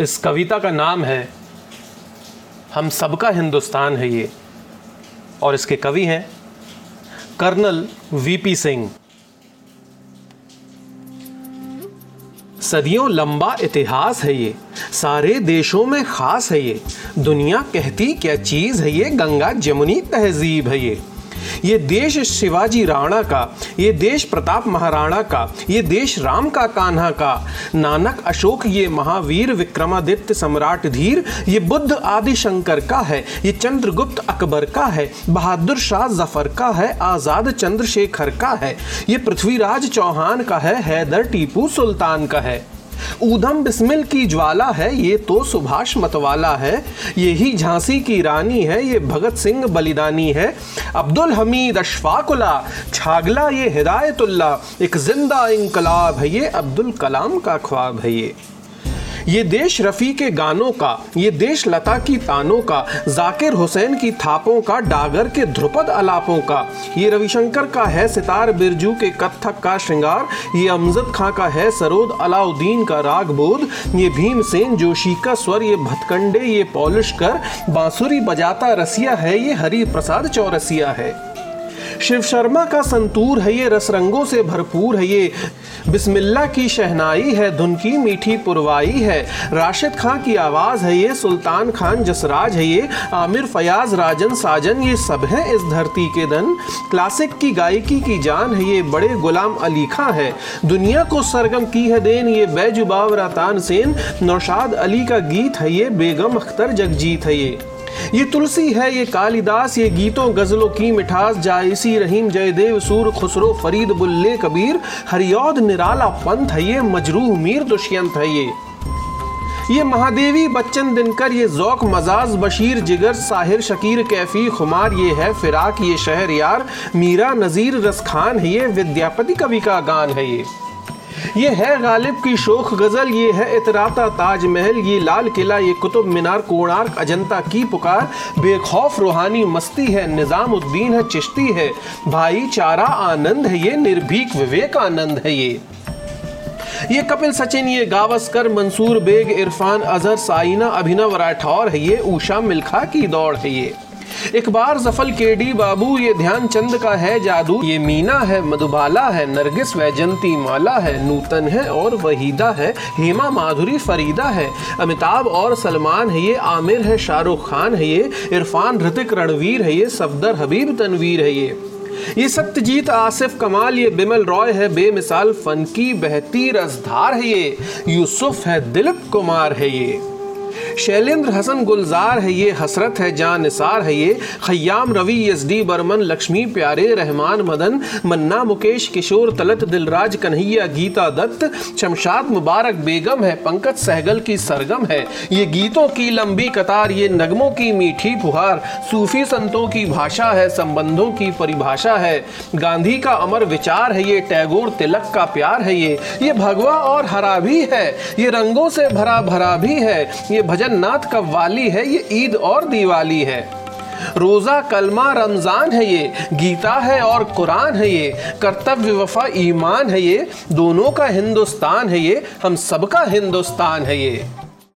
इस कविता का नाम है, हम सबका हिंदुस्तान है ये। और इसके कवि हैं कर्नल वीपी सिंह। सदियों लंबा इतिहास है ये, सारे देशों में खास है ये। दुनिया कहती क्या चीज़ है ये, गंगा जमुनी तहजीब है ये। ये देश शिवाजी राणा का, ये देश प्रताप महाराणा का, ये देश राम का कान्हा का। नानक अशोक ये महावीर विक्रमादित्य सम्राट धीर, ये बुद्ध आदि शंकर का है, ये चंद्रगुप्त अकबर का है, बहादुर शाह ज़फ़र का है, आज़ाद चंद्रशेखर का है। ये पृथ्वीराज चौहान का है, हैदर टीपू सुल्तान का है। ऊधम बिस्मिल की ज्वाला है, ये तो सुभाष मतवाला है। ये ही झांसी की रानी है, ये भगत सिंह बलिदानी है। अब्दुल हमीद अशफाकुल्ला, छागला ये हिदायतुल्ला, एक ज़िंदा इनकलाब है, ये अब्दुल कलाम का ख्वाब है ये। ये देश रफ़ी के गानों का, ये देश लता की तानों का, जाकिर हुसैन की थापों का, डागर के ध्रुपद अलापों का। ये रविशंकर का है सितार, बिरजू के कत्थक का श्रृंगार। ये अमजद खां का है सरोद, अलाउद्दीन का राग बोध ये भीमसेन जोशी का स्वर, ये भतकंडे, ये पॉलिश कर। बांसुरी बजाता रसिया है, ये हरि प्रसाद चौरसिया है। शिव शर्मा का संतूर है ये रस रंगों से भरपूर है ये। बिस्मिल्ला की शहनाई है, धुन की मीठी पुरवाई है। राशिद खां की आवाज़ है ये, सुल्तान खान जसराज है ये। आमिर फयाज, राजन साजन, ये सब हैं इस धरती के धन। क्लासिक की गायकी की जान है ये, बड़े गुलाम अली खां है। दुनिया को सरगम की है देन, ये बैजुबावरा तानसेन। नौशाद अली का गीत है ये, बेगम अख्तर जगजीत है ये। ये तुलसी है, ये कालिदास, ये गीतों, गजलों की मिठास, जायसी रहीम, जयदेव, सूर, खुसरो, फरीद, बुल्ले, कबीर, हरियौद, निराला पंथ है ये मजरूह मीर, दुष्यंत है ये। ये महादेवी, बच्चन दिनकर, ये जौक, मजाज, बशीर, जिगर, साहिर, शकीर, कैफी, खुमार, ये है, फिराक, ये शहर यार, मीरा, नज़ीर रसखान है ये, विद्यापति कवि का गान है ये। ये है गालिब की शोख गज़ल, ये है इतराता ताजमहल, ये लाल किला, ये कुतुब मीनार, कोणार्क अजंता की पुकार। बेखौफ रूहानी मस्ती है, निज़ामुद्दीन है, चिश्ती है। भाईचारा आनंद है, ये निर्भीक विवेकानंद है ये। ये कपिल सचिन, ये गावस्कर, मंसूर बेग, इरफान अजहर, साइना अभिनव राठौर है, ये ऊषा मिल्खा की दौड़ है ये। एक बार जफल के डी बाबू, ये ध्यान चंद का है जादू। ये मीना है, मधुबाला है, नरगिस वैजंती माला है, नूतन है और वहीदा है, हेमा माधुरी फरीदा है, अमिताभ और सलमान है, ये आमिर है, शाहरुख खान है, ये इरफान ऋतिक रणवीर है, ये सफदर हबीब तनवीर है, ये। ये सत्यजीत आसिफ कमाल, ये बिमल रॉय है, बेमिसाल फन की बहती रसधार है, ये। यूसुफ है, दिलीप कुमार है, ये। शैलेंद्र हसन गुलजार है ये, हसरत है जान निसार है ये। Khayyam Ravi S D Burman, Laxmi Pyare Rahman Madan. मन्ना मुकेश किशोर तलत, दिलराज कन्हैया गीता दत्त। शमशाद मुबारक बेगम है, पंकज सहगल की सरगम है। ये गीतों की लंबी कतार, ये नगमों की मीठी फुहार। सूफी संतों की भाषा है, संबंधों की परिभाषा है। गांधी का अमर विचार है ये, टैगोर तिलक का प्यार है ये। ये भगवा और हरा भी है, ये रंगों से भरा भरा भी है। ये भजन नाथ का वाली है, ये ईद और दिवाली है। रोज़ा, कलमा, रमज़ान है ये, गीता है और कुरान है ये, कर्तव्य, वफा, ईमान है ये, दोनों का हिंदुस्तान है ये, हम सबका हिंदुस्तान है ये।